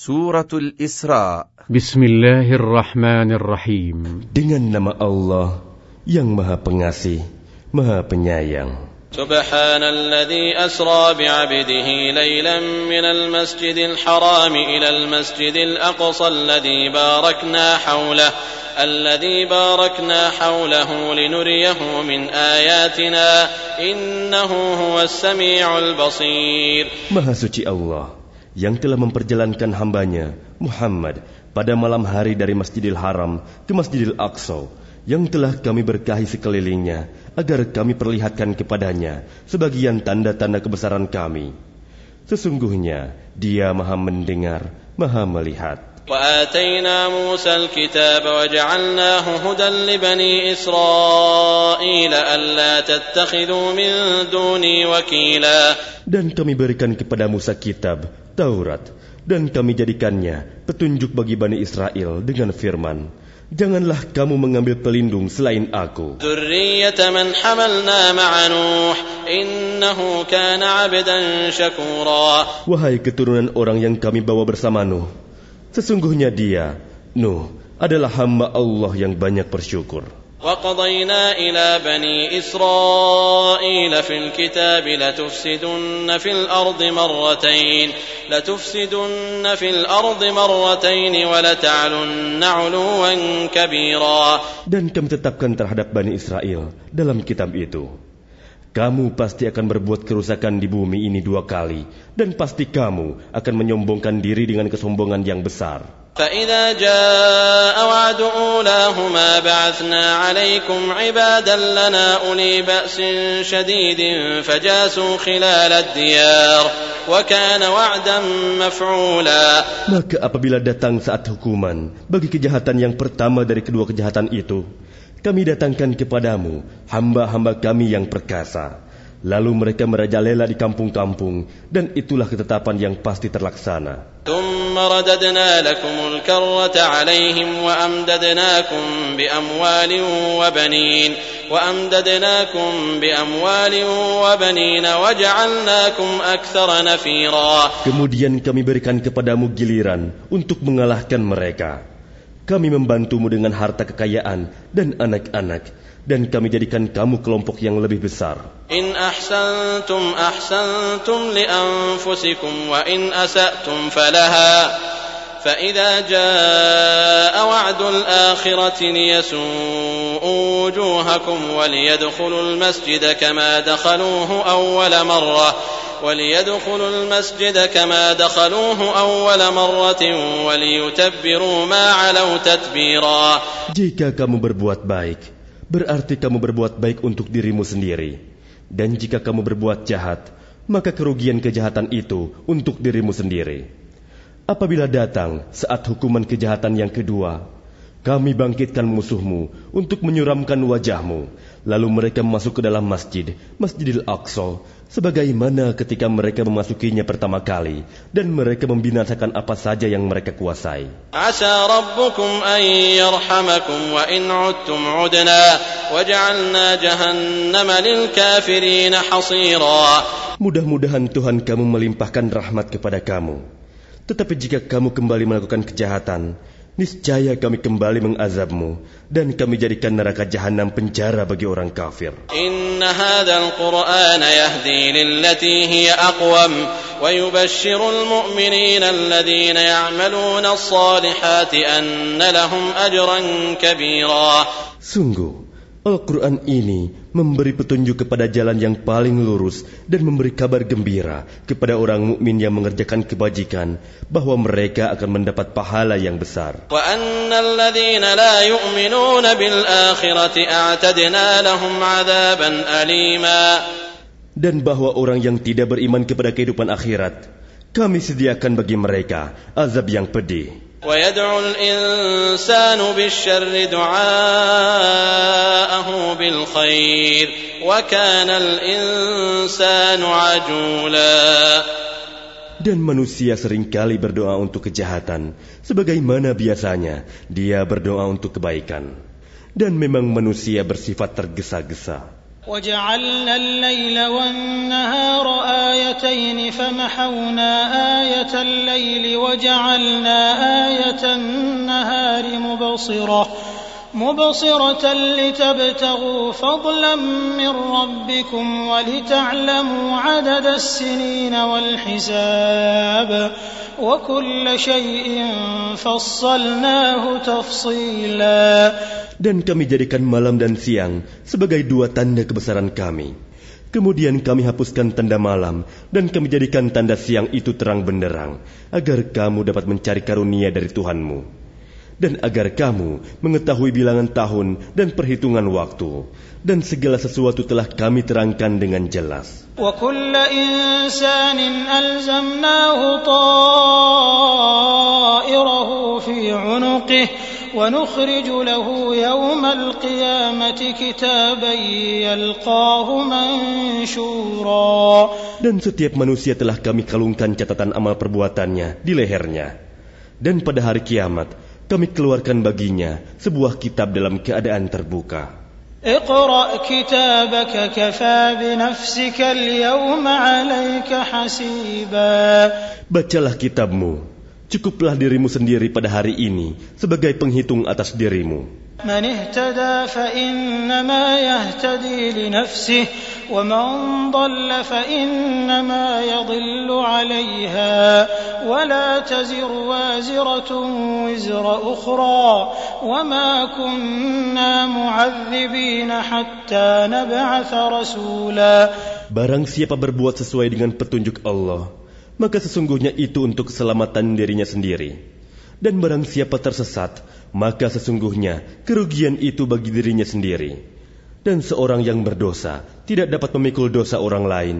Suratul Isra. بسم الله الرحمن الرحيم Dengan nama Allah yang Maha Pengasih, Maha Penyayang. سبحان الذي أسرى بعبده ليلا من المسجد الحرام إلى المسجد الأقصى الذي باركنا حوله الذي باركنا حوله لنريه من آياتنا إنه هو السميع البصير Maha suci Allah yang telah memperjalankan hambanya, Muhammad, pada malam hari dari Masjidil Haram ke Masjidil Aqsa, yang telah kami berkahi sekelilingnya, agar kami perlihatkan kepadanya sebagian tanda-tanda kebesaran kami. Sesungguhnya dia maha mendengar, maha melihat. وآتينا موسى الكتاب وجعلناه هدى لبني إسرائيل ألا تتخذوا من دوني وكيلا Dan kami berikan kepada Musa kitab, Taurat dan kami jadikannya petunjuk bagi Bani Israel dengan firman Janganlah kamu mengambil pelindung selain aku. Wahai keturunan orang yang kami bawa bersama Nuh, sesungguhnya dia, Nuh, adalah hamba Allah yang banyak bersyukur. وقضينا إلى بني إسرائيل في الكتاب لتفسدن في الأرض مرتين لتفسدن في الأرض مرتين ولتعلن علوا كبيرا Dan kami tetapkan terhadap Bani Israel dalam kitab itu. Kamu pasti akan berbuat kerusakan di bumi ini dua kali, dan pasti kamu akan menyombongkan diri dengan kesombongan yang besar. فإذا جاء وعد أولاهما بعثنا عليكم عبادا لنا أولي بأس شديد فجاسوا خلال الديار وكان وعدا مفعولا Maka apabila datang saat hukuman bagi kejahatan yang pertama dari kedua kejahatan itu, kami datangkan kepadamu hamba-hamba kami yang perkasa. Lalu mereka merajalela di kampung-kampung dan itulah ketetapan yang pasti terlaksana. Kemudian kami berikan kepadamu giliran untuk mengalahkan mereka. Kami membantumu dengan harta kekayaan dan anak-anak dan kami jadikan kamu kelompok yang lebih besar. إن أحسنتم أحسنتم لأنفسكم وإن أسأتم فلها فإذا جاء وعد الآخرة ليسوءوا وجوهكم وليدخلوا المسجد كما دخلوه أول مرة وليدخلوا المسجد كما دخلوه أول مرة وليتبروا ما علوا تتبيرا Jika kamu berbuat baik, berarti kamu berbuat baik untuk dirimu sendiri. Dan jika kamu berbuat jahat, maka kerugian kejahatan itu untuk dirimu sendiri. Apabila datang saat hukuman kejahatan yang kedua, kami bangkitkan musuhmu untuk menyuramkan wajahmu. Lalu mereka masuk ke dalam masjid, Masjidil Aqsa, sebagaimana ketika mereka memasukinya pertama kali dan mereka membinasakan apa saja yang mereka kuasai. Mudah-mudahan Tuhan kamu melimpahkan rahmat kepada kamu. Tetapi jika kamu kembali melakukan kejahatan, niscaya kami kembali mengazabmu dan kami jadikan neraka jahanam penjara bagi orang kafir. Inna hadzal Qur'ana yahdi lillati hiya aqwam wa yubashshiru al-mu'minina alladhina ya'maluna as-salihati anna lahum ajran kabira. Sungguh Al-Qur'an ini memberi petunjuk kepada jalan yang paling lurus dan memberi kabar gembira kepada orang mukmin yang mengerjakan kebajikan bahwa mereka akan mendapat pahala yang besar. Dan bahwa orang yang tidak beriman kepada kehidupan akhirat, kami sediakan bagi mereka azab yang pedih. ويدعو الإنسان بالشر دعاءه بالخير وكان الإنسان عجولا Dan manusia seringkali berdoa untuk kejahatan, sebagaimana biasanya dia berdoa untuk kebaikan. Dan memang manusia bersifat tergesa-gesa. وجعلنا الليل والنهار آيتين فمحونا آية الليل وجعلنا آية النهار مبصرة مبصرة لتبتغوا فضلا من ربكم ولتعلموا عدد السنين والحساب وكل شيء فصلناه تفصيلا Dan kami jadikan malam dan siang sebagai dua tanda kebesaran kami. Kemudian kami hapuskan tanda malam dan kami jadikan tanda siang itu terang benderang, agar kamu dapat mencari karunia dari Tuhanmu. Dan agar kamu mengetahui bilangan tahun dan perhitungan waktu. Dan segala sesuatu telah kami terangkan dengan jelas. وكل إنسان ألزمناه طائره في عنقه ونخرج له يوم القيامة كتابا يلقاه منشورا Dan setiap manusia telah kami kalungkan catatan amal perbuatannya di lehernya. Dan pada hari kiamat, kami keluarkan baginya sebuah kitab dalam keadaan terbuka. اقرأ كتابك كفى بنفسك اليوم عليك حسيبا Bacalah kitabmu. Cukuplah dirimu sendiri pada hari ini sebagai penghitung atas dirimu. من اهتدى فإنما يهتدي لنفسه ومن ضل فإنما يضل عليها ولا تزر وازرة وزر أخرى وما كنا معذبين حتى نبعث رسولا Barang siapa berbuat sesuai dengan petunjuk Allah, maka sesungguhnya itu untuk keselamatan dirinya sendiri. Dan barang siapa tersesat, maka sesungguhnya kerugian itu bagi dirinya sendiri. Dan seorang yang berdosa tidak dapat memikul dosa orang lain.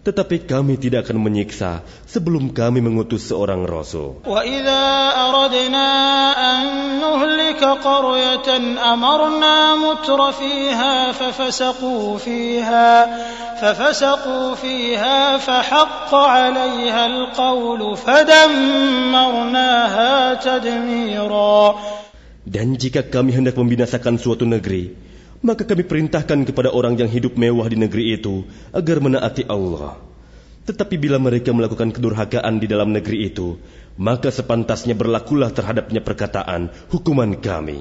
Tetapi kami tidak akan menyiksa sebelum kami mengutus seorang rasul. وإذا أردنا أن نهلك قرية أمرنا متر فيها ففسقوا فيها ففسقوا فيها فحق عليها القول فدمرناها تدميرا Dan jika kami hendak membinasakan suatu negeri, maka kami perintahkan kepada orang yang hidup mewah di negeri itu agar menaati Allah. Tetapi bila mereka melakukan kedurhakaan di dalam negeri itu, maka sepantasnya berlakulah terhadapnya perkataan hukuman kami.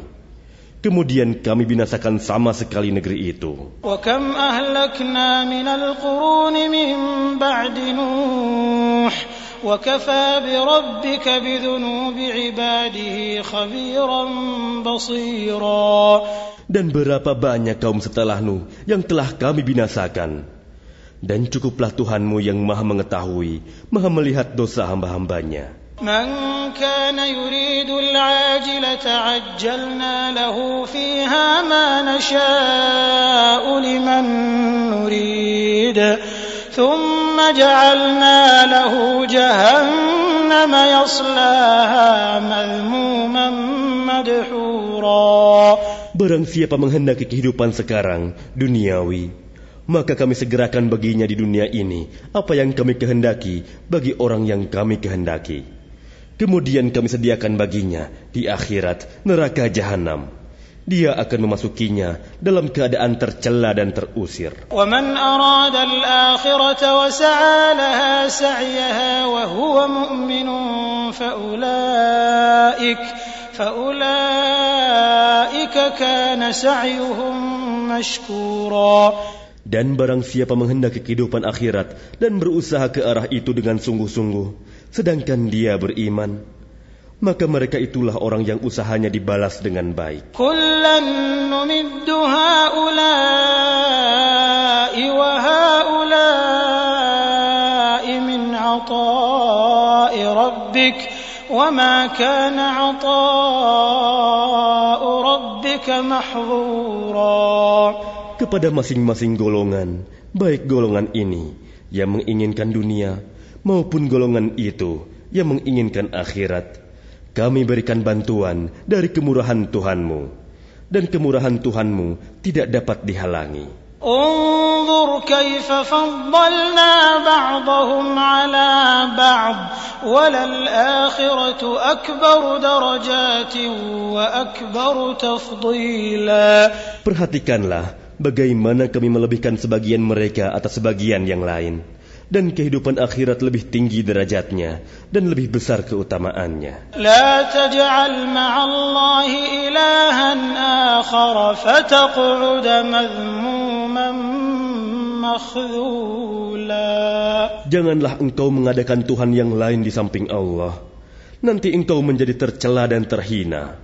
Kemudian kami binasakan sama sekali negeri itu. وكم أهلكنا من القرون من بعد نوح وكفى بربك بذنوب عباده خبيرا بصيرا Dan berapa banyak kaum setelah Nuh yang telah kami binasakan. Dan cukuplah Tuhanmu yang maha mengetahui, maha melihat dosa hamba-hambanya. من كان يريد العاجلة عجلنا له فيها ما نشاء لمن نريد ثم جعلنا له جهنم يصلاها مذموما مدحورا Barang siapa menghendaki kehidupan sekarang, duniawi, maka kami segerakan baginya di dunia ini apa yang kami kehendaki bagi orang yang kami kehendaki. Kemudian kami sediakan baginya di akhirat neraka jahanam. Dia akan memasukinya dalam keadaan tercela dan terusir. ومن أراد الآخرة وسعى لها سعيها وهو مؤمن فأولئك فأولئك كان سعيهم مشكورا Dan barang siapa menghendaki kehidupan akhirat dan berusaha ke arah itu dengan sungguh-sungguh, sedangkan dia beriman, maka mereka itulah orang yang usahanya dibalas dengan baik. كلا نمد هؤلاء وهؤلاء من عطاء ربك وما كان عطاء ربك محظورا Kepada masing-masing golongan, baik golongan ini yang menginginkan dunia maupun golongan itu yang menginginkan akhirat, kami berikan bantuan dari kemurahan Tuhanmu, dan kemurahan Tuhanmu tidak dapat dihalangi. انظر كيف فضلنا بعضهم على بعض وللآخرة أكبر درجات وأكبر تفضيلا Perhatikanlah bagaimana kami melebihkan sebagian mereka atas sebagian yang lain, dan kehidupan akhirat lebih tinggi derajatnya dan lebih besar keutamaannya. Janganlah engkau mengadakan Tuhan yang lain di samping Allah. Nanti engkau menjadi tercela dan terhina.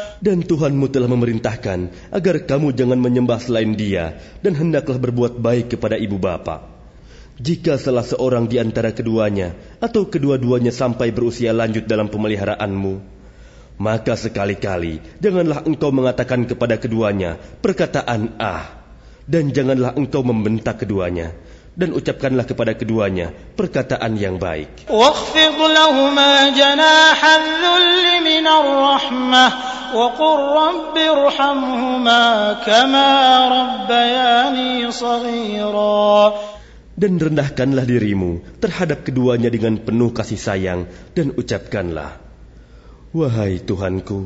Dan Tuhanmu telah memerintahkan agar kamu jangan menyembah selain dia dan hendaklah berbuat baik kepada ibu bapa. Jika salah seorang di antara keduanya atau kedua-duanya sampai berusia lanjut dalam pemeliharaanmu, maka sekali-kali janganlah engkau mengatakan kepada keduanya perkataan ah, dan janganlah engkau membentak keduanya, dan ucapkanlah kepada keduanya perkataan yang baik. واخفض لهما جناح الذل من الرحمة وقل رب ارحمهما كما ربياني صغيرا Dan rendahkanlah dirimu terhadap keduanya dengan penuh kasih sayang dan ucapkanlah, Wahai Tuhanku,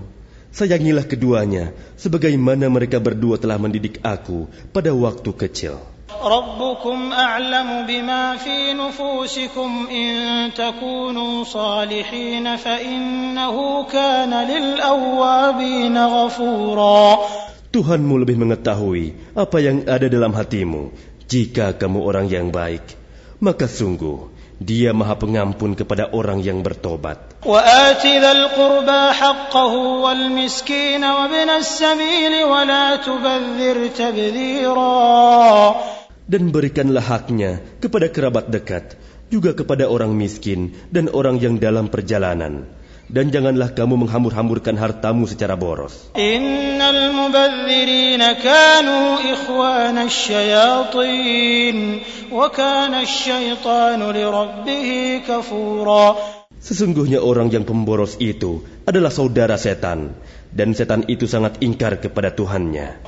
sayangilah keduanya sebagaimana mereka berdua telah mendidik aku pada waktu kecil. ربكم أعلم بما في نفوسكم إن تكونوا صالحين فإنه كان للأوابين غفورا Tuhanmu lebih mengetahui apa yang ada dalam hatimu. Jika kamu orang yang baik, maka sungguh Dia Maha Pengampun kepada orang yang bertobat. وآت ذا القربى حقه والمسكين وابن السبيل ولا تبذر تبذيرا Dan berikanlah haknya kepada kerabat dekat, juga kepada orang miskin dan orang yang dalam perjalanan. dan janganlah kamu menghambur-hamburkan hartamu secara boros. Innal mubadzirina kanu ikhwana syayatin wa kana syaitanu lirabbihi kafura. Sesungguhnya orang yang pemboros itu adalah saudara setan dan setan itu sangat ingkar kepada Tuhannya.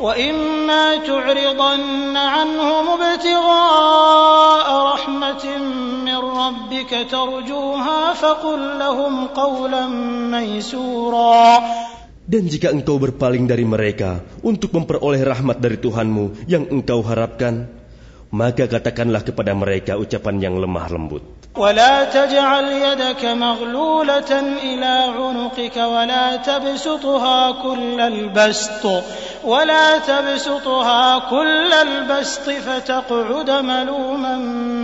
Dan jika engkau berpaling dari mereka untuk memperoleh rahmat dari Tuhanmu yang engkau harapkan, maka katakanlah kepada mereka ucapan yang lemah lembut. ولا تجعل يدك مغلولة إلى عنقك ولا تبسطها كل البسط ولا تبسطها كل البسط فتقعد ملوما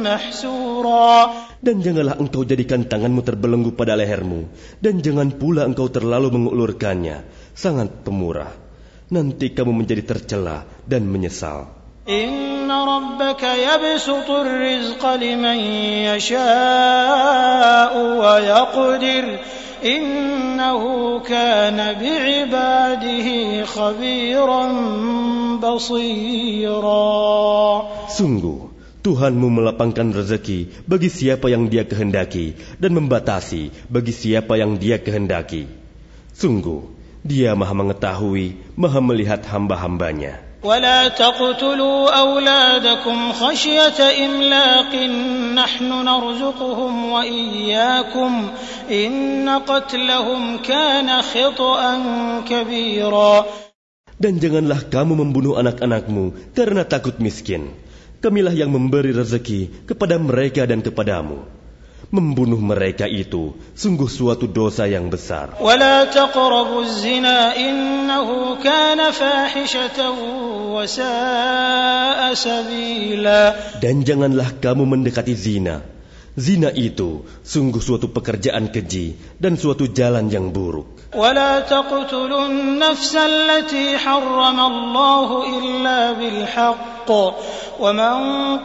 محسورا Dan janganlah engkau jadikan tanganmu terbelenggu pada lehermu, dan jangan pula engkau terlalu mengulurkannya, sangat pemurah. Nanti kamu menjadi tercela dan menyesal. إن ربك يبسط الرزق لمن يشاء ويقدر إنه كان بعباده خبيرا بصيرا Sungguh, Tuhanmu melapangkan rezeki bagi siapa yang dia kehendaki dan membatasi bagi siapa yang dia kehendaki. Sungguh, dia maha mengetahui, maha melihat hamba-hambanya. ولا تقتلوا أولادكم خشية إملاق نحن نرزقهم وإياكم إن قتلهم كان خطأ كبيرا Dan janganlah kamu membunuh anak-anakmu karena takut miskin. Kamilah yang memberi rezeki kepada mereka dan kepadamu. membunuh mereka itu. Sungguh suatu dosa yang besar. Dan janganlah kamu mendekati zina, Zina itu sungguh suatu pekerjaan keji dan suatu jalan yang buruk. ولا تقتلوا النفس التي حرم الله إلا بالحق ومن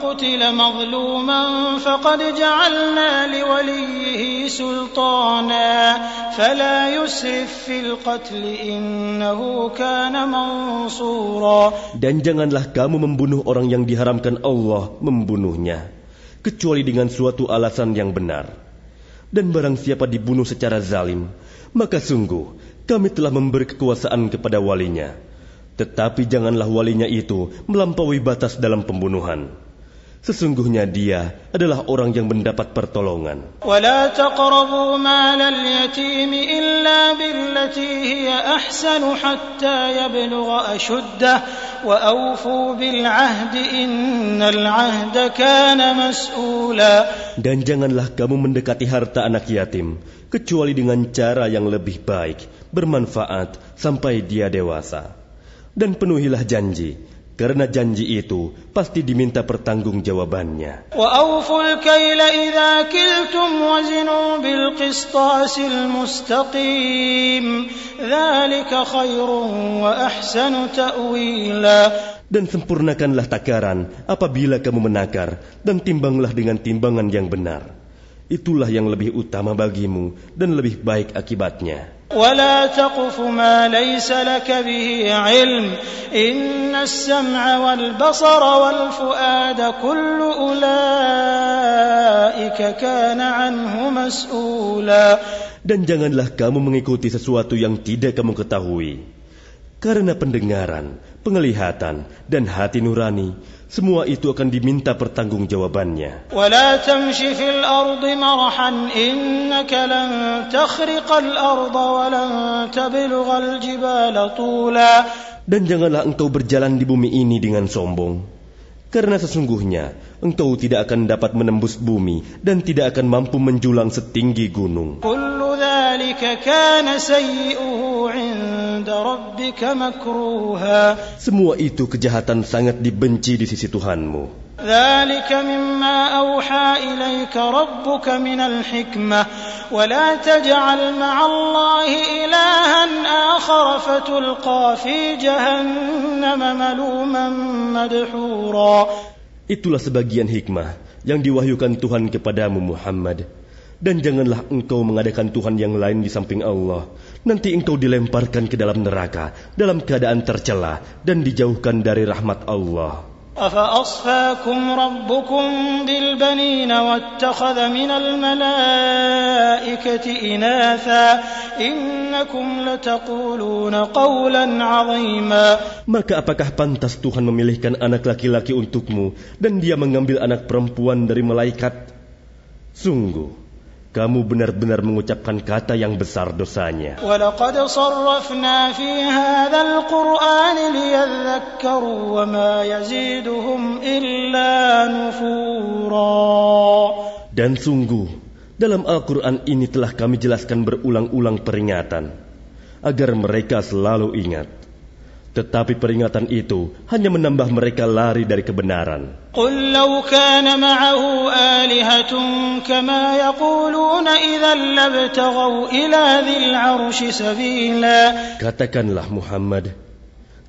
قتل مظلوما فقد جعلنا لوليه سلطانا فلا يسرف في القتل إنه كان منصورا Dan janganlah kamu membunuh orang yang diharamkan Allah membunuhnya, kecuali dengan suatu alasan yang benar. Dan barang siapa dibunuh secara zalim, maka sungguh kami telah memberi kekuasaan kepada walinya. Tetapi janganlah walinya itu melampaui batas dalam pembunuhan. Sesungguhnya dia adalah orang yang mendapat pertolongan. Dan janganlah kamu mendekati harta anak yatim, kecuali dengan cara yang lebih baik, bermanfaat, sampai dia dewasa. Dan penuhilah janji, karena janji itu pasti diminta pertanggungjawabannya. Dan sempurnakanlah takaran apabila kamu menakar dan timbanglah dengan timbangan yang benar. Itulah yang lebih utama bagimu dan lebih baik akibatnya. ولا تقف ما ليس لك به علم إن السمع والبصر والفؤاد كل أولئك كان عنه مسؤولا Dan janganlah kamu mengikuti sesuatu yang tidak kamu ketahui. Karena pendengaran, penglihatan, dan hati nurani, semua itu akan diminta pertanggungjawabannya. Dan janganlah engkau berjalan di bumi ini dengan sombong. Karena sesungguhnya engkau tidak akan dapat menembus bumi dan tidak akan mampu menjulang setinggi gunung. Semua itu kejahatan sangat dibenci di sisi Tuhanmu. ذلك مما أوحى إليك ربك من الحكمة ولا تجعل مع الله إلها آخر فتلقى في جهنم ملوما مدحورا Itulah sebagian hikmah yang diwahyukan Tuhan kepadamu Muhammad. Dan janganlah engkau mengadakan Tuhan yang lain di samping Allah. Nanti engkau dilemparkan ke dalam neraka dalam keadaan tercela dan dijauhkan dari rahmat Allah. أفأصفاكم ربكم بالبنين واتخذ من الملائكة إناثا إنكم لتقولون قولا عظيما Maka apakah pantas Tuhan memilihkan anak laki-laki untukmu dan dia mengambil anak perempuan dari malaikat? Sungguh, kamu benar-benar mengucapkan kata yang besar dosanya. Dan sungguh, dalam Al-Quran ini telah kami jelaskan berulang-ulang peringatan, agar mereka selalu ingat. Tetapi peringatan itu hanya menambah mereka lari dari kebenaran. قل لو كان معه آلهة كما يقولون إذا لابتغوا إلى ذي العرش سبيلا Katakanlah Muhammad,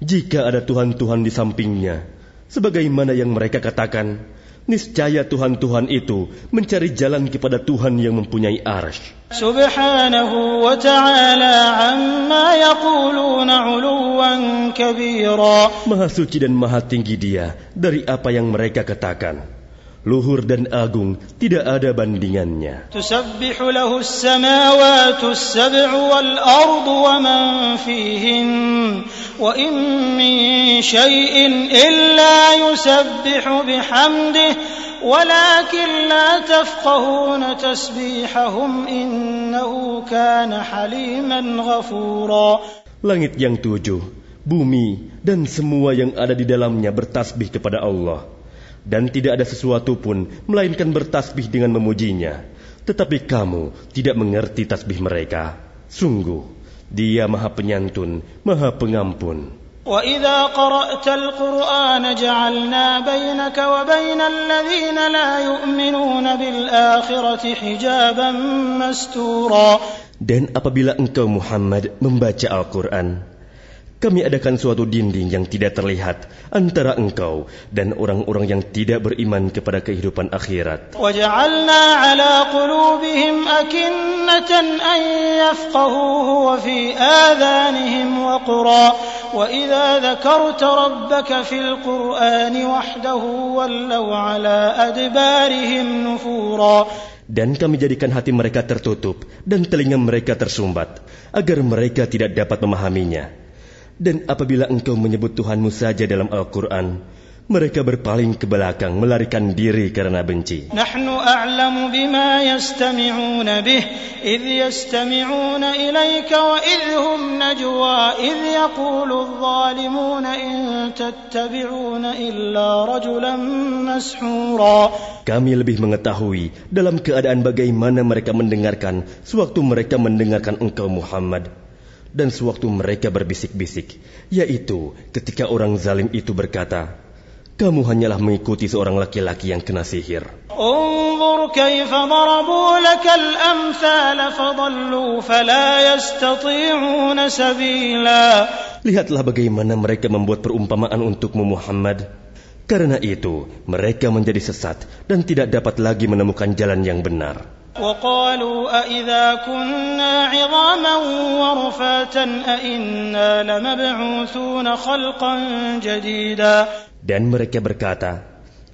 jika ada Tuhan-Tuhan di sampingnya, sebagaimana yang mereka katakan, Niscaya Tuhan-Tuhan itu mencari jalan kepada Tuhan yang mempunyai arsh. Subhanahu wa ta'ala amma yakuluna uluwan kabira. Maha suci dan maha tinggi dia dari apa yang mereka katakan Luhur dan agung tidak ada bandingannya. تسبح له السماوات السبع والأرض ومن فيهن وإن من شيء إلا يسبح بحمده ولكن لا تفقهون تسبيحهم إنه كان حليما غفورا Langit yang tujuh, bumi, dan semua yang ada di dalamnya bertasbih kepada Allah. Dan tidak ada sesuatu pun melainkan bertasbih dengan memujinya. Tetapi kamu tidak mengerti tasbih mereka. Sungguh, dia maha penyantun, maha pengampun. وإذا قرأت القرآن جعلنا بينك وبين الذين لا يؤمنون بالآخرة حجابا مستورا Dan apabila engkau Muhammad membaca Al-Quran, kami adakan suatu dinding yang tidak terlihat antara engkau dan orang-orang yang tidak beriman kepada kehidupan akhirat. وجعلنا على قلوبهم أكنة أن يفقهوه وفي آذانهم وقرا وإذا ذكرت ربك في القرآن وحده ولوا على أدبارهم نفورا Dan kami jadikan hati mereka tertutup dan telinga mereka tersumbat, agar mereka tidak dapat memahaminya. Dan apabila engkau menyebut Tuhanmu saja dalam Al-Quran, mereka berpaling ke belakang melarikan diri karena benci. Nahnu a'lamu bima yastami'una bih id yastami'una ilayka wa id hum najwa id yaqulu adh-dhalimun in tattabi'un illa rajulan mashura. Kami lebih mengetahui dalam keadaan bagaimana mereka mendengarkan sewaktu mereka mendengarkan engkau Muhammad. dan sewaktu mereka berbisik-bisik, yaitu ketika orang zalim itu berkata, kamu hanyalah mengikuti seorang laki-laki yang kena sihir. Lihatlah bagaimana mereka membuat perumpamaan untukmu Muhammad. Karena itu, mereka menjadi sesat dan tidak dapat lagi menemukan jalan yang benar. وقالوا أإذا كنا عظاما ورفاتا أإنا لمبعوثون خلقا جديدا Dan mereka berkata,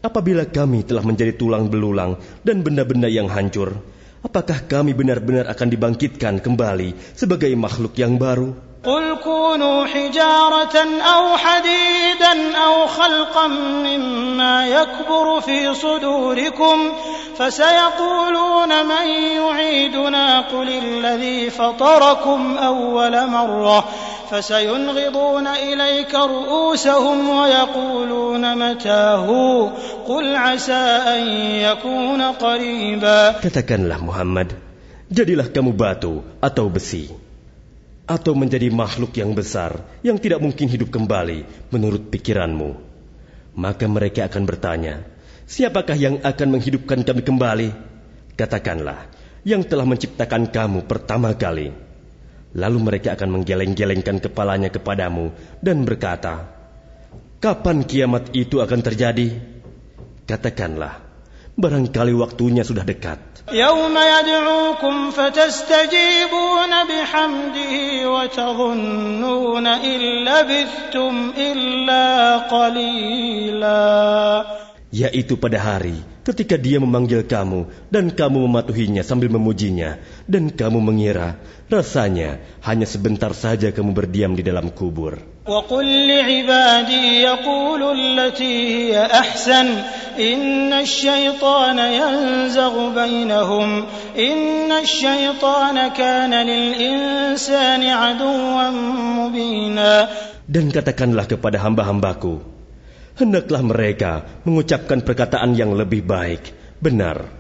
apabila kami telah menjadi tulang belulang dan benda-benda yang hancur, apakah kami benar-benar akan dibangkitkan kembali sebagai makhluk yang baru? قل كونوا حجارة أو حديدا أو خلقا مما يكبر في صدوركم فسيقولون من يعيدنا قل الذي فطركم أول مرة فسينغضون إليك رؤوسهم ويقولون متاه قل عسى أن يكون قريبا Katakanlah Muhammad, jadilah kamu batu atau besi, atau menjadi makhluk yang besar yang tidak mungkin hidup kembali menurut pikiranmu. Maka mereka akan bertanya, siapakah yang akan menghidupkan kami kembali? Katakanlah, yang telah menciptakan kamu pertama kali. Lalu mereka akan menggeleng-gelengkan kepalanya kepadamu dan berkata, Kapan kiamat itu akan terjadi? Katakanlah, barangkali waktunya sudah dekat. يوم يدعوكم فتستجيبون بحمده وتظنون إن لبثتم إلا قليلا yaitu pada hari ketika dia memanggil kamu dan kamu mematuhinya sambil memujinya dan kamu mengira rasanya hanya sebentar saja kamu berdiam di dalam kubur. وقل لعبادي يقولوا التي هي أحسن إن الشيطان ينزغ بينهم إن الشيطان كان للإنسان عدوا مبينا Dan katakanlah kepada hamba-hambaku, hendaklah mereka mengucapkan perkataan yang lebih baik, benar.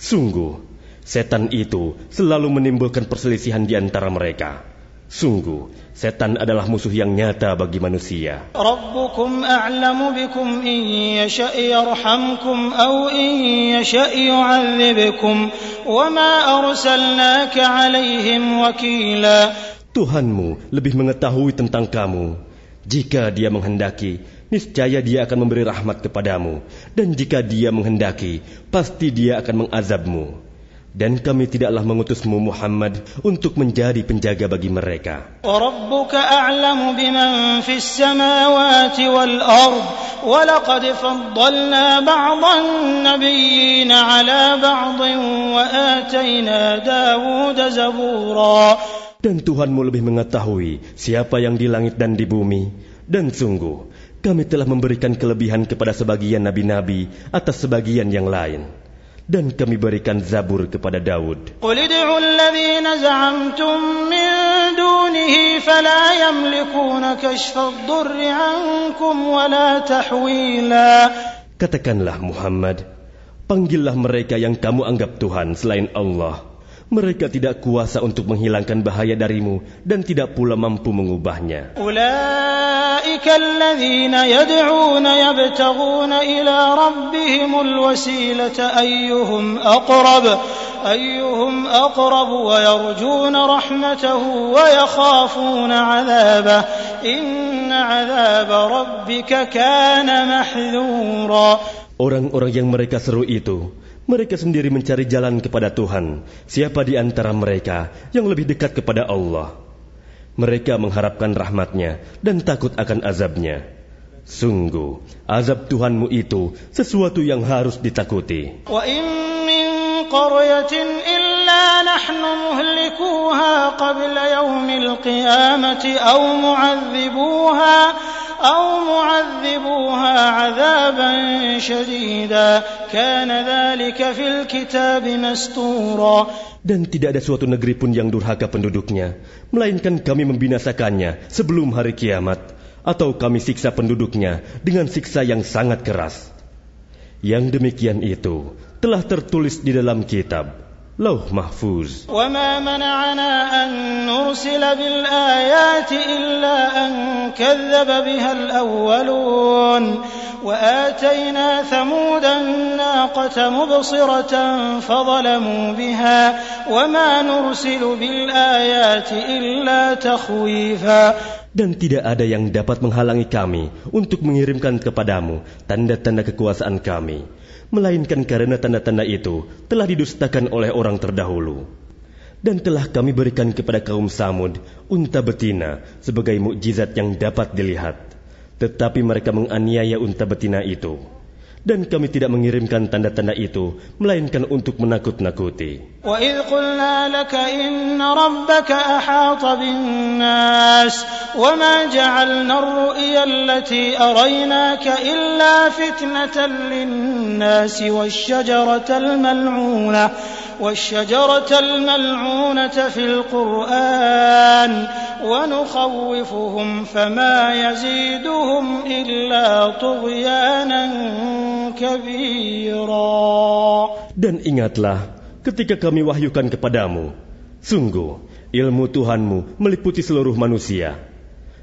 Sungguh, setan itu selalu menimbulkan perselisihan di antara mereka. Sungguh, setan adalah musuh yang nyata bagi manusia. Tuhanmu lebih mengetahui tentang kamu. Jika dia menghendaki, niscaya dia akan memberi rahmat kepadamu. Dan jika dia menghendaki, pasti dia akan mengazabmu. Dan kami tidaklah mengutusmu Muhammad untuk menjadi penjaga bagi mereka. وربك أعلم بمن في السماوات والأرض ولقد فضلنا بعض النبيين على بعض وآتينا داود زبورا Dan Tuhanmu lebih mengetahui siapa yang di langit dan di bumi. Dan sungguh, kami telah memberikan kelebihan kepada sebagian nabi-nabi atas sebagian yang lain. dan kami berikan Zabur kepada Daud. Katakanlah Muhammad, panggillah mereka yang kamu anggap Tuhan selain Allah Mereka tidak kuasa untuk menghilangkan bahaya darimu dan tidak pula mampu mengubahnya. أولئك الذين يدعون يبتغون إلى ربهم الوسيلة أيهم أقرب أيهم أقرب ويرجون رحمته ويخافون عذابه إن عذاب ربك كان محذورا Orang-orang yang mereka seru itu, mereka sendiri mencari jalan kepada Tuhan. Siapa di antara mereka yang lebih dekat kepada Allah? Mereka mengharapkan rahmatnya dan takut akan azabnya. Sungguh, azab Tuhanmu itu sesuatu yang harus ditakuti. Wa qaryatin illa nahnu muhlikuha qabla yawmil qiyamati aw mu'adzibuha أو معذبوها عذابا شديدا كان ذلك في الكتاب مستورا Dan tidak ada suatu negeri pun yang durhaka penduduknya, melainkan kami membinasakannya sebelum hari kiamat, atau kami siksa penduduknya dengan siksa yang sangat keras. Yang demikian itu telah tertulis di dalam kitab Lauh Mahfuz. وما منعنا أن نرسل بالآيات إلا أن كذب بها الأولون. وآتينا ثمود الناقة مبصرة فظلموا بها. وما نرسل بالآيات إلا تخويفا. Dan tidak ada yang dapat menghalangi kami untuk mengirimkan kepadamu tanda-tanda kekuasaan kami, melainkan karena tanda-tanda itu telah didustakan oleh orang terdahulu. Dan telah kami berikan kepada kaum Samud unta betina sebagai mukjizat yang dapat dilihat. Tetapi mereka menganiaya unta betina itu. Dan kami tidak mengirimkan tanda-tanda itu, melainkan untuk menakut-nakuti. وإذ قلنا لك إن ربك أحاط بالناس وما جعلنا الرؤيا التي أريناك إلا فتنة للناس والشجرة الملعونة والشجرة الملعونة في القرآن ونخوفهم فما يزيدهم إلا طغيانا كبيرا Dan ingatlah ketika kami wahyukan kepadamu, sungguh ilmu Tuhanmu meliputi seluruh manusia.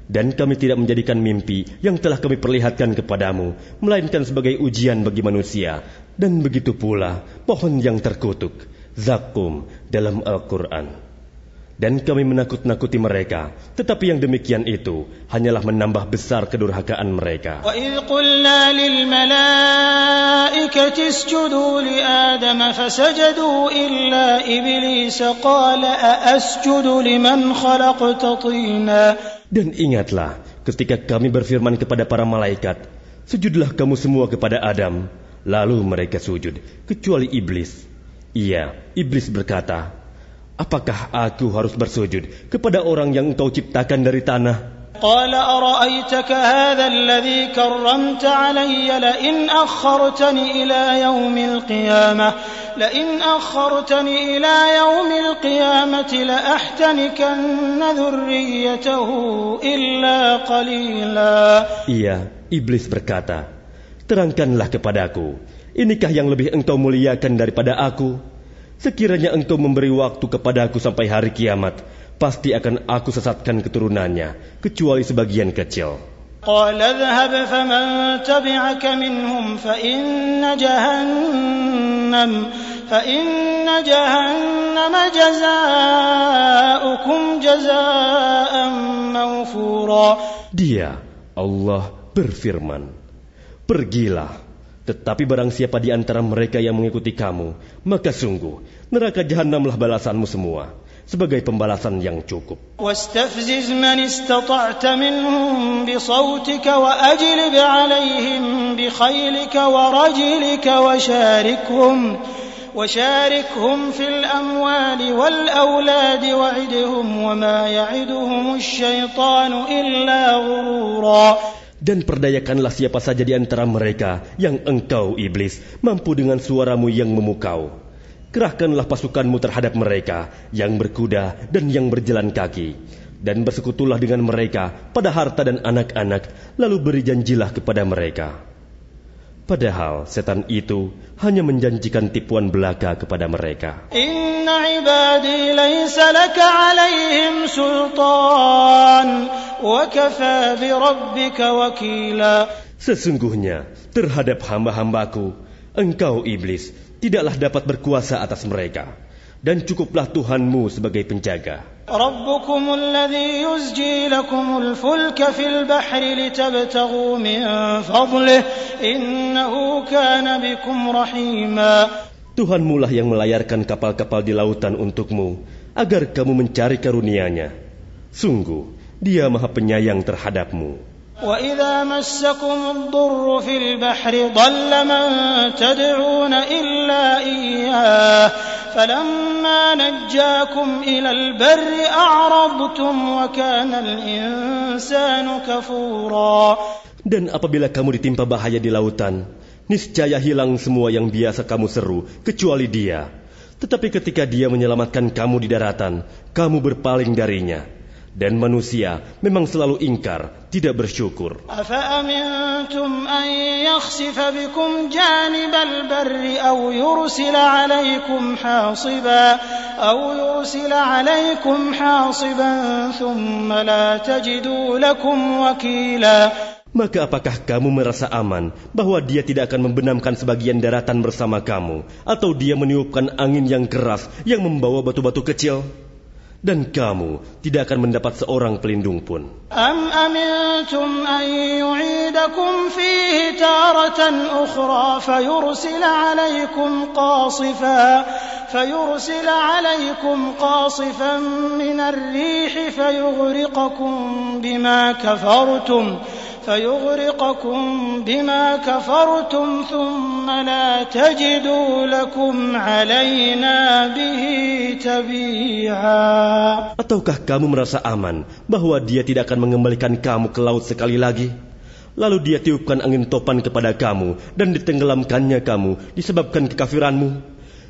Dan kami tidak menjadikan mimpi yang telah kami perlihatkan kepadamu, melainkan sebagai ujian bagi manusia. Dan begitu pula pohon yang terkutuk, zakum dalam Al-Quran dan kami menakut-nakuti mereka. Tetapi yang demikian itu hanyalah menambah besar kedurhakaan mereka. Dan ingatlah ketika kami berfirman kepada para malaikat, sujudlah kamu semua kepada Adam. Lalu mereka sujud, kecuali iblis. Ia, iblis berkata, apakah aku harus bersujud kepada orang yang engkau ciptakan dari tanah? قال أرأيتك هذا الذي كرمت علي لئن أخرتني إلى يوم القيامة لئن أخرتني إلى يوم القيامة لأحتنكن ذريته إلا قليلا Iya, iblis berkata, terangkanlah kepadaku, inikah yang lebih engkau muliakan daripada aku? Sekiranya engkau memberi waktu kepadaku sampai hari kiamat, pasti akan aku sesatkan keturunannya, kecuali sebagian kecil. قال اذهب فمن تبعك منهم فإن جهنم فإن جهنم جزاؤكم جزاء موفورا Dia, Allah berfirman, Pergilah, tetapi barang siapa di antara mereka yang mengikuti kamu, maka sungguh, neraka jahanamlah balasanmu semua, sebagai pembalasan yang cukup. واستفزز من استطعت منهم بصوتك وأجلب عليهم بخيلك ورجلك وشاركهم وشاركهم في الأموال والأولاد وعدهم وما يعدهم الشيطان إلا غرورا Dan perdayakanlah siapa saja di antara mereka yang engkau, iblis, mampu dengan suaramu yang memukau. Kerahkanlah pasukanmu terhadap mereka yang berkuda dan yang berjalan kaki. Dan bersekutulah dengan mereka pada harta dan anak-anak, lalu beri janjilah kepada mereka. Padahal setan itu hanya menjanjikan tipuan belaka kepada mereka. Sesungguhnya terhadap hamba-hambaku engkau iblis tidaklah dapat berkuasa atas mereka dan cukuplah Tuhanmu sebagai penjaga. ربكم الذي يزجي لكم الفلك في البحر لتبتغوا من فضله إنه كان بكم رحيما Tuhanmu lah yang melayarkan kapal-kapal di lautan untukmu, agar kamu mencari karunia-Nya. Sungguh, Dia Maha Penyayang terhadapmu. وإذا مسكم الضر في البحر ضل من تدعون إلا إياه فلما نجاكم إلى البر أعرضتم وكان الإنسان كفورا Dan apabila kamu ditimpa bahaya di lautan, niscaya hilang semua yang biasa kamu seru, kecuali Dia. Tetapi ketika Dia menyelamatkan kamu di daratan, kamu berpaling darinya. Dan manusia memang selalu ingkar, tidak bersyukur. Maka apakah kamu merasa aman bahwa dia tidak akan membenamkan sebagian daratan bersama kamu? Atau dia meniupkan angin yang keras yang membawa batu-batu kecil? Dan kamu tidak akan mendapat seorang pelindung pun. أم أمنتم أن يعيدكم فيه تارة أخرى فيرسل عليكم قاصفا فيرسل عليكم قاصفا من الريح فيغرقكم بما كفرتم فيغرقكم بما كفرتم ثم لا تجدوا لكم علينا به تبيعا Ataukah kamu merasa aman bahwa dia tidak akan mengembalikan kamu ke laut sekali lagi? Lalu dia tiupkan angin topan kepada kamu dan ditenggelamkannya kamu disebabkan kekafiranmu.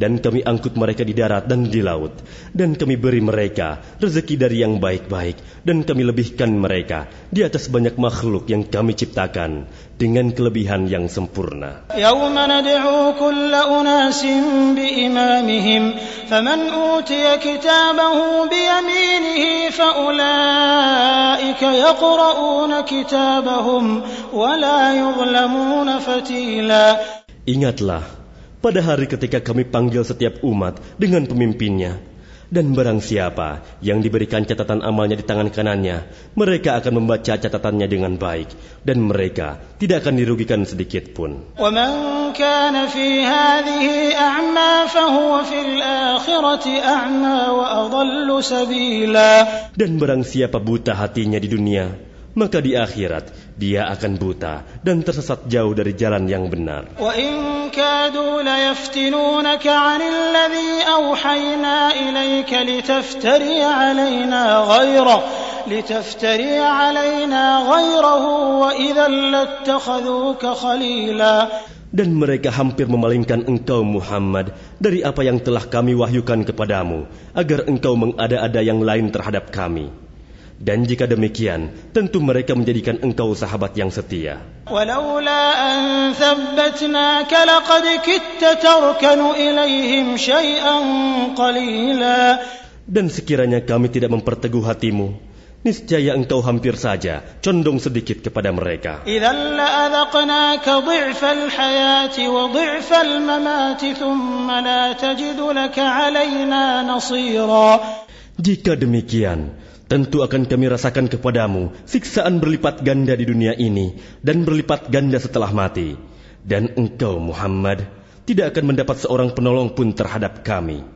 dan kami angkut mereka di darat dan di laut. Dan kami beri mereka rezeki dari yang baik-baik. Dan kami lebihkan mereka di atas banyak makhluk yang kami ciptakan dengan kelebihan yang sempurna. Ingatlah pada hari ketika kami panggil setiap umat dengan pemimpinnya, dan barang siapa yang diberikan catatan amalnya di tangan kanannya, mereka akan membaca catatannya dengan baik, dan mereka tidak akan dirugikan sedikit pun. Dan barang siapa buta hatinya di dunia, maka di akhirat dia akan buta dan tersesat jauh dari jalan yang benar. Dan mereka hampir memalingkan engkau Muhammad dari apa yang telah kami wahyukan kepadamu, agar engkau mengada-ada yang lain terhadap kami. Dan jika demikian, tentu mereka menjadikan engkau sahabat yang setia. Dan sekiranya kami tidak memperteguh hatimu, niscaya engkau hampir saja condong sedikit kepada mereka. Jika demikian, Tentu akan kami rasakan kepadamu siksaan berlipat ganda di dunia ini dan berlipat ganda setelah mati. Dan engkau Muhammad tidak akan mendapat seorang penolong pun terhadap kami.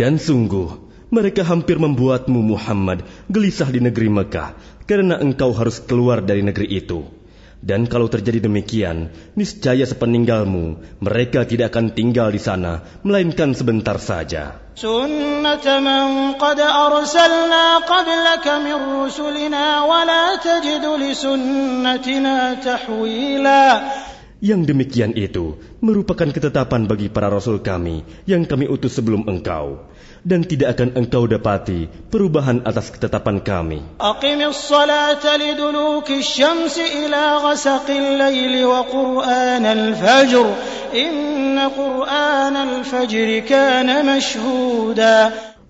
Dan sungguh, mereka hampir membuatmu Muhammad gelisah di negeri Mekah karena engkau harus keluar dari negeri itu. Dan kalau terjadi demikian, niscaya sepeninggalmu, mereka tidak akan tinggal di sana, melainkan sebentar saja. Yang demikian itu merupakan ketetapan bagi para rasul kami yang kami utus sebelum engkau dan tidak akan engkau dapati perubahan atas ketetapan kami.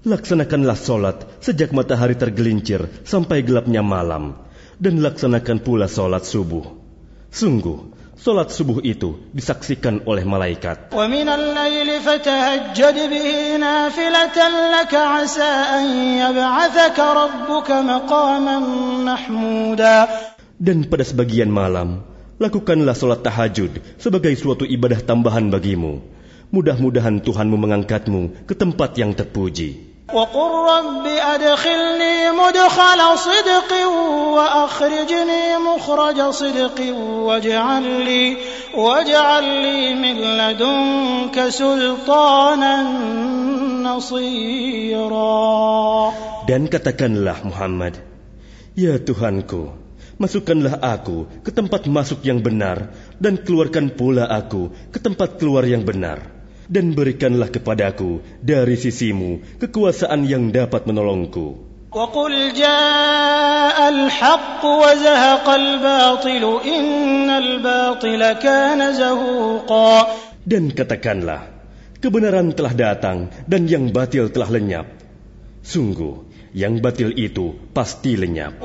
Laksanakanlah solat sejak matahari tergelincir sampai gelapnya malam, dan laksanakan pula solat subuh. Sungguh, Solat subuh itu disaksikan oleh malaikat. Dan pada sebagian malam, lakukanlah solat tahajud sebagai suatu ibadah tambahan bagimu. Mudah-mudahan Tuhanmu mengangkatmu ke tempat yang terpuji. وقل رب أدخلني مدخل صدق وأخرجني مخرج صدق واجعل لي واجعل لي من لدنك سلطانا نصيرا Dan katakanlah Muhammad, Ya Tuhanku, masukkanlah aku ke tempat masuk yang benar dan keluarkan pula aku ke tempat keluar yang benar. Dan berikanlah kepadaku dari sisimu kekuasaan yang dapat menolongku. وقل جاء الحق وزهق الباطل إن الباطل كان زهوقا Dan katakanlah, kebenaran telah datang dan yang batil telah lenyap. Sungguh, yang batil itu pasti lenyap.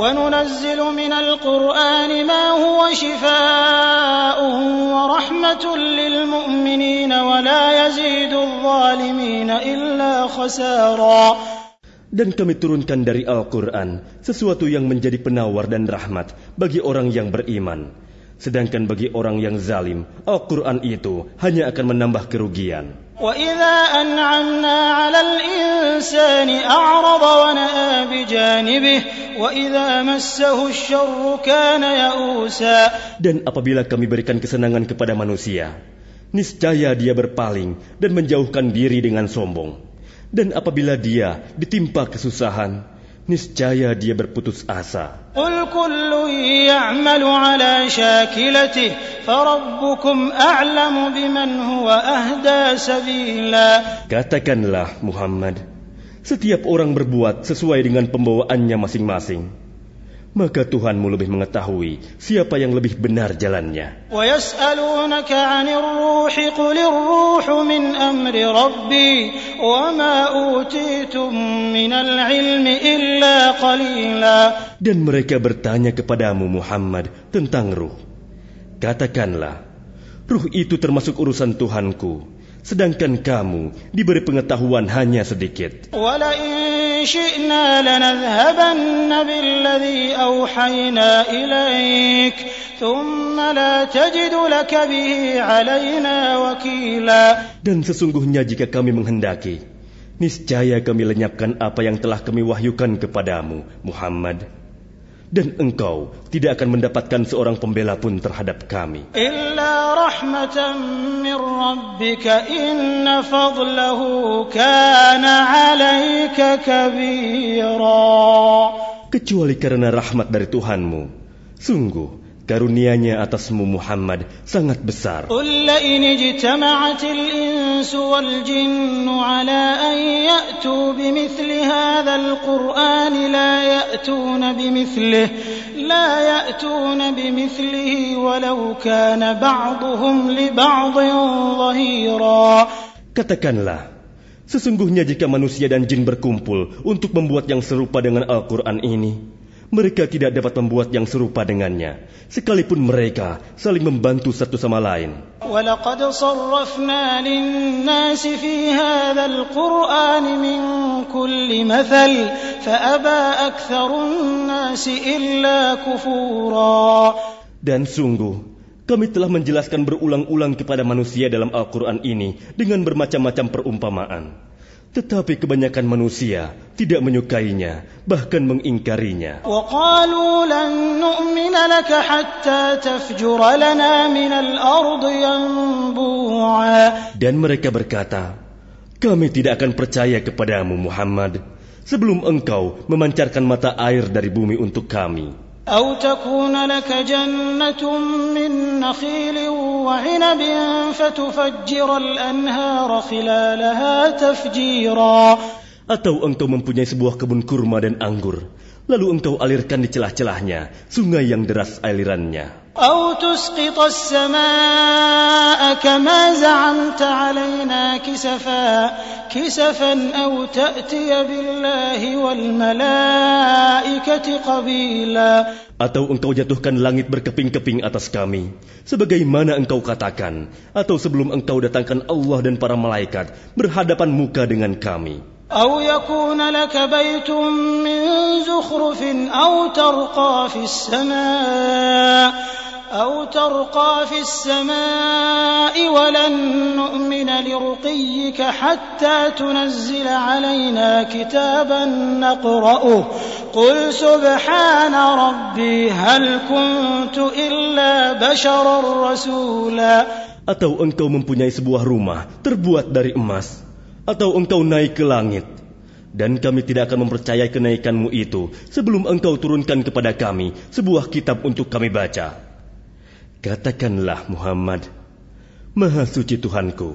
Dan kami turunkan dari Al-Quran sesuatu yang menjadi penawar dan rahmat bagi orang yang beriman. Sedangkan bagi orang yang zalim, Al-Quran itu hanya akan menambah kerugian. وإذا أنعمنا على الإنسان أعرض ونأى بجانبه وإذا مسه الشر كان يئوسا Dan apabila kami berikan kesenangan kepada manusia, niscaya dia berpaling dan menjauhkan diri dengan sombong. Dan apabila dia ditimpa kesusahan, niscaya dia berputus asa. Katakanlah Muhammad, setiap orang berbuat sesuai dengan pembawaannya masing-masing maka Tuhanmu lebih mengetahui siapa yang lebih benar jalannya. Dan mereka bertanya kepadamu Muhammad tentang ruh. Katakanlah, ruh itu termasuk urusan Tuhanku sedangkan kamu diberi pengetahuan hanya sedikit. Dan sesungguhnya jika kami menghendaki, niscaya kami lenyapkan apa yang telah kami wahyukan kepadamu, Muhammad dan engkau tidak akan mendapatkan seorang pembela pun terhadap kami. Kecuali karena rahmat dari Tuhanmu. Sungguh, Karunianya atasmu Muhammad sangat besar. Insu wal jinnu la la walau li. Katakanlah, sesungguhnya jika manusia dan jin berkumpul untuk membuat yang serupa dengan Al-Qur'an ini, mereka tidak dapat membuat yang serupa dengannya, sekalipun mereka saling membantu satu sama lain. Dan sungguh, kami telah menjelaskan berulang-ulang kepada manusia dalam Al-Quran ini dengan bermacam-macam perumpamaan. Tetapi kebanyakan manusia tidak menyukainya, bahkan mengingkarinya. Dan mereka berkata, kami tidak akan percaya kepadamu Muhammad sebelum engkau memancarkan mata air dari bumi untuk kami. أو تكون لك جنة من نخيل وعنب فتفجر الأنهار خلالها تفجيرا Atau engkau mempunyai sebuah kebun kurma dan anggur, lalu engkau alirkan di celah-celahnya sungai yang deras alirannya. أو تسقط السماء كما زعمت علينا كسفا كسفا أو تأتي بالله والملائكة قبيلا Atau engkau jatuhkan langit berkeping-keping atas kami, sebagaimana engkau katakan, atau sebelum engkau datangkan Allah dan para malaikat berhadapan muka dengan kami. أو يكون لك بيت من زخرف أو ترقى في السماء أو ترقى في السماء ولن نؤمن لرقيك حتى تنزل علينا كتابا نقرأه قل سبحان ربي هل كنت إلا بشرا رسولا Atau engkau mempunyai sebuah rumah terbuat dari emas, atau engkau naik ke langit. Dan kami tidak akan mempercayai kenaikanmu itu sebelum engkau turunkan kepada kami sebuah kitab untuk kami baca. Katakanlah Muhammad, Maha suci Tuhanku,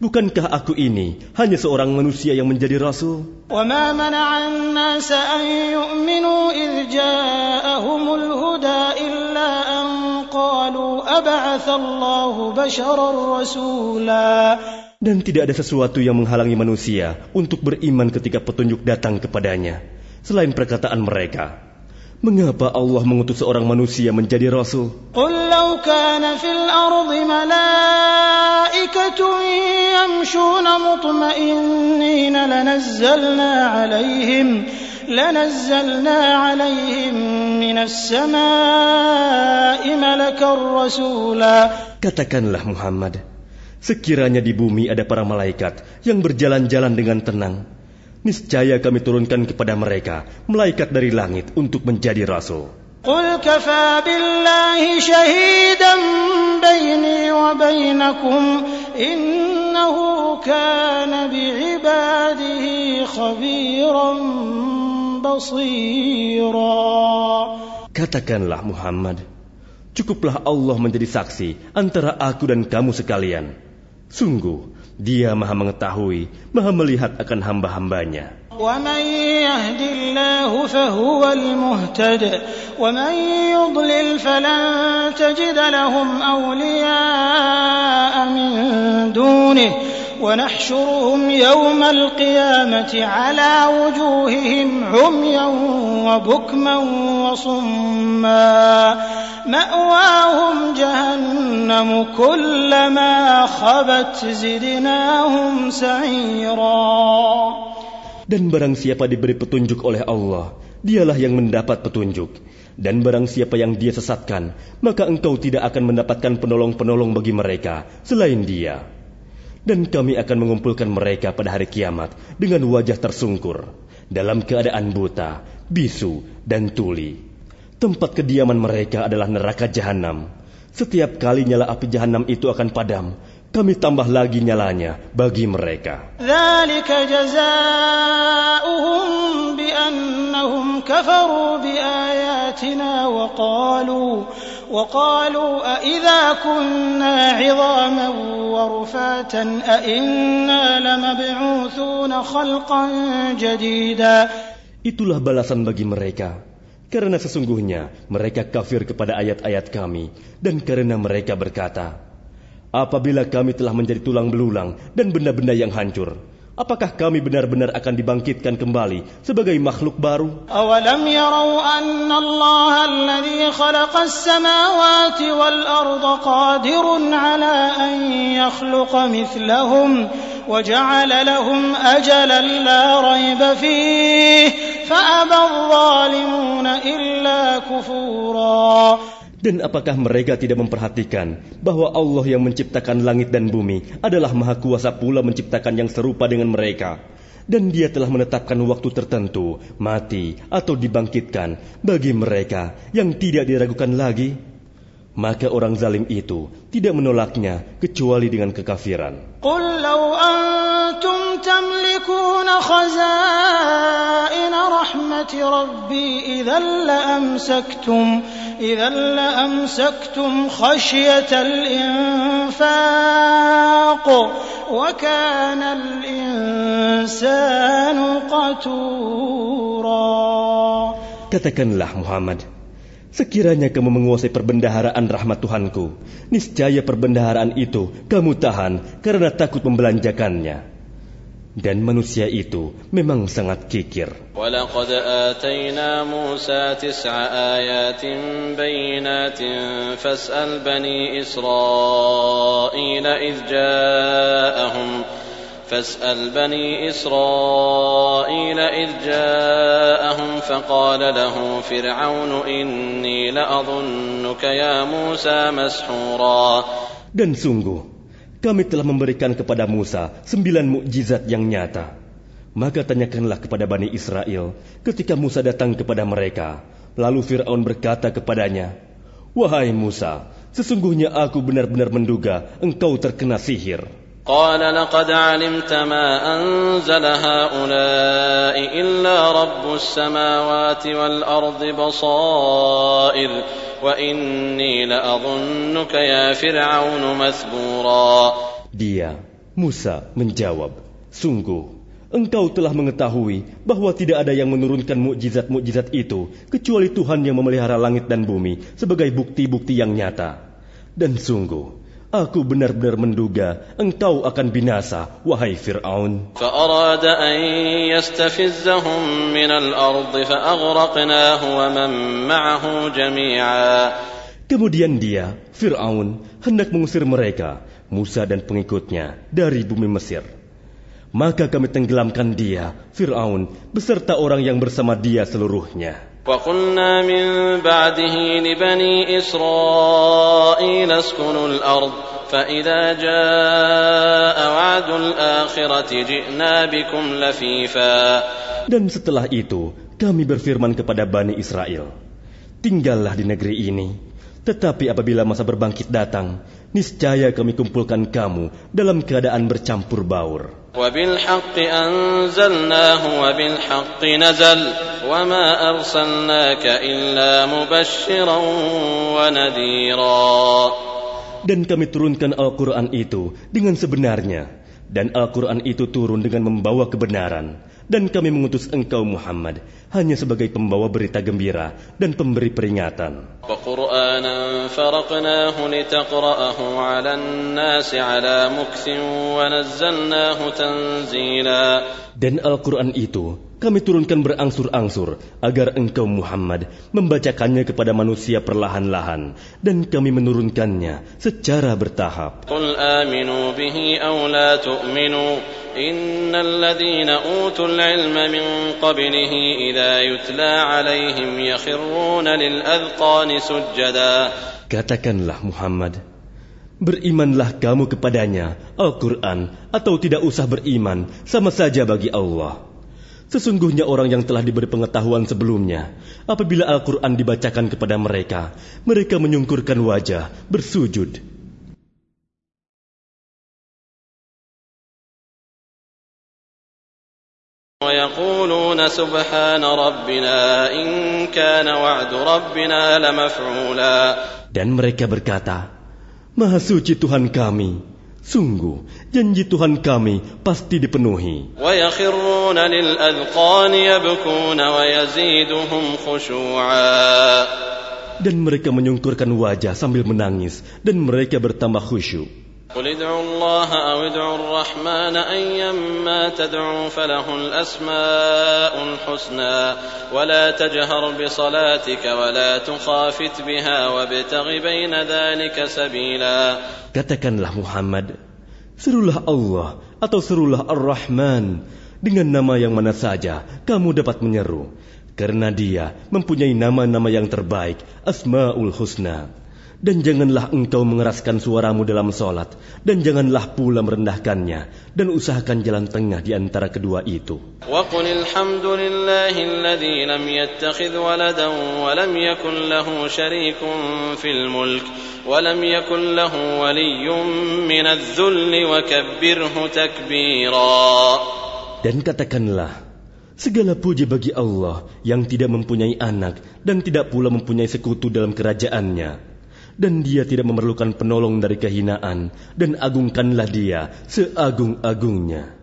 bukankah aku ini hanya seorang manusia yang menjadi rasul? وما منع الناس أن يؤمنوا إذ جاءهم الهدى إلا أن قالوا أبعث الله بشرا رسولا Dan tidak ada sesuatu yang menghalangi manusia untuk beriman ketika petunjuk datang kepadanya, selain perkataan mereka. Mengapa Allah mengutus seorang manusia menjadi rasul? قل لو كان في الأرض ملائكة يمشون مطمئنين لنزلنا عليهم لنزلنا عليهم من السماء ملكا رسولا Katakanlah Muhammad, sekiranya di bumi ada para malaikat yang berjalan-jalan dengan tenang, niscaya kami turunkan kepada mereka malaikat dari langit untuk menjadi rasul. قل كفى بالله شهيدا بيني وبينكم إنه كان بعباده خبيرا بصيرا Katakanlah Muhammad, cukuplah Allah menjadi saksi antara aku dan kamu sekalian. Sungguh, dia maha mengetahui, maha melihat akan hamba-hambanya. ومن يهد الله فهو المهتد ومن يضلل فلن تجد لهم أولياء من دونه ونحشرهم يوم القيامة على وجوههم عميا وبكما وصما مأواهم جهنم كلما خبت زدناهم سعيرا Dan barang siapa diberi petunjuk oleh Allah, dialah yang mendapat petunjuk. Dan barang siapa yang dia sesatkan, maka engkau tidak akan mendapatkan penolong-penolong bagi mereka selain dia. Dan kami akan mengumpulkan mereka pada hari kiamat dengan wajah tersungkur, dalam keadaan buta, bisu, dan tuli. Tempat kediaman mereka adalah neraka jahanam. Setiap kali nyala api jahanam itu akan padam, kami tambah lagi nyalanya bagi mereka. ذلك جزاؤهم بأنهم كفروا بآياتنا وقالوا وقالوا أإذا كنا عظاما ورفاتا أإنا لمبعوثون خلقا جديدا Itulah balasan bagi mereka. Karena sesungguhnya mereka kafir kepada ayat-ayat kami dan karena mereka berkata, Apabila kami telah menjadi tulang belulang dan benda-benda yang hancur, apakah kami benar-benar akan dibangkitkan kembali sebagai makhluk baru? Awalam yarau anna Allah alladhi khalaqa as-samawati wal arda qadirun ala an yakhluqa mithlahum wa ja'ala وجعل لهم أجلا لا ريب فيه فأبى الظالمون illa kufura. Dan apakah mereka tidak memperhatikan bahwa Allah yang menciptakan langit dan bumi adalah maha kuasa pula menciptakan yang serupa dengan mereka? Dan dia telah menetapkan waktu tertentu, mati atau dibangkitkan bagi mereka yang tidak diragukan lagi maka orang zalim itu tidak menolaknya kecuali dengan kekafiran. Katakanlah Muhammad sekiranya kamu menguasai perbendaharaan rahmat Tuhanku, niscaya perbendaharaan itu kamu tahan karena takut membelanjakannya. Dan manusia itu memang sangat kikir. ولقد آتينا موسى تسع آيات بينات فاسأل بني إسرائيل إذ جاءهم فاسأل بني إسرائيل إذ جاءهم فقال له فرعون إني لأظنك يا موسى مسحورا Dan sungguh, kami telah memberikan kepada Musa sembilan mukjizat yang nyata. Maka tanyakanlah kepada Bani Israel ketika Musa datang kepada mereka. Lalu Fir'aun berkata kepadanya, Wahai Musa, sesungguhnya aku benar-benar menduga engkau terkena sihir. قال لقد علمت ما أنزل هؤلاء إلا رب السماوات والأرض بصائر وإني لأظنك يا فرعون مثبورا Dia, Musa, menjawab, Sungguh, engkau telah mengetahui bahwa tidak ada yang menurunkan mukjizat-mukjizat itu kecuali Tuhan yang memelihara langit dan bumi sebagai bukti-bukti yang nyata. Dan sungguh, aku benar-benar menduga engkau akan binasa, wahai Fir'aun. فأراد أن يستفزهم من الأرض فأغرقناه ومن معه جميعا Kemudian dia, Fir'aun, hendak mengusir mereka, Musa dan pengikutnya, dari bumi Mesir. Maka kami tenggelamkan dia, Fir'aun, beserta orang yang bersama dia seluruhnya. وقلنا من بعده لبني إسرائيل اسكنوا الأرض فإذا جاء وعد الآخرة جئنا بكم لفيفا Dan setelah itu, kami berfirman kepada Bani Israel, Tinggallah di negeri ini, tetapi apabila masa berbangkit datang, niscaya kami kumpulkan kamu dalam keadaan bercampur baur. وبالحق أنزلناه وبالحق نزل وما أرسلناك إلا مبشرا ونذيرا Dan kami turunkan Al-Quran itu dengan sebenarnya. Dan Al-Quran itu turun dengan membawa kebenaran. Dan kami mengutus engkau Muhammad hanya sebagai pembawa berita gembira dan pemberi peringatan. Dan Al-Quran itu kami turunkan berangsur-angsur agar engkau Muhammad membacakannya kepada manusia perlahan-lahan dan kami menurunkannya secara bertahap. إن الذين أوتوا العلم من قبله إذا يتلى عليهم يخرون للأذقان سجدا Katakanlah Muhammad, berimanlah kamu kepadanya, Al-Quran, atau tidak usah beriman, sama saja bagi Allah. Sesungguhnya orang yang telah diberi pengetahuan sebelumnya, apabila Al-Quran dibacakan kepada mereka, mereka menyungkurkan wajah, bersujud. ويقولون سبحان ربنا إن كان وعد ربنا لمفعولا Dan mereka berkata, Maha suci Tuhan kami, sungguh janji Tuhan kami pasti dipenuhi. ويخرون للأذقان يبكون ويزيدهم خشوعا Dan mereka menyungkurkan wajah sambil menangis, dan mereka bertambah khusyuk. قل ادعوا الله أو ادعوا الرحمن أيما تدعوا فله الأسماء الحسنى ولا تجهر بصلاتك ولا تخافت بها وابتغ بين ذلك سبيلا Katakanlah Muhammad, serulah Allah atau serulah Ar-Rahman dengan nama yang mana saja kamu dapat menyeru. Karena dia mempunyai nama-nama yang terbaik, Asma'ul Husna. Dan janganlah engkau mengeraskan suaramu dalam solat, dan janganlah pula merendahkannya, dan usahakan jalan tengah di antara kedua itu. Dan katakanlah, Segala puji bagi Allah yang tidak mempunyai anak dan tidak pula mempunyai sekutu dalam kerajaannya. Dan dia tidak memerlukan penolong dari kehinaan, dan agungkanlah dia seagung-agungnya.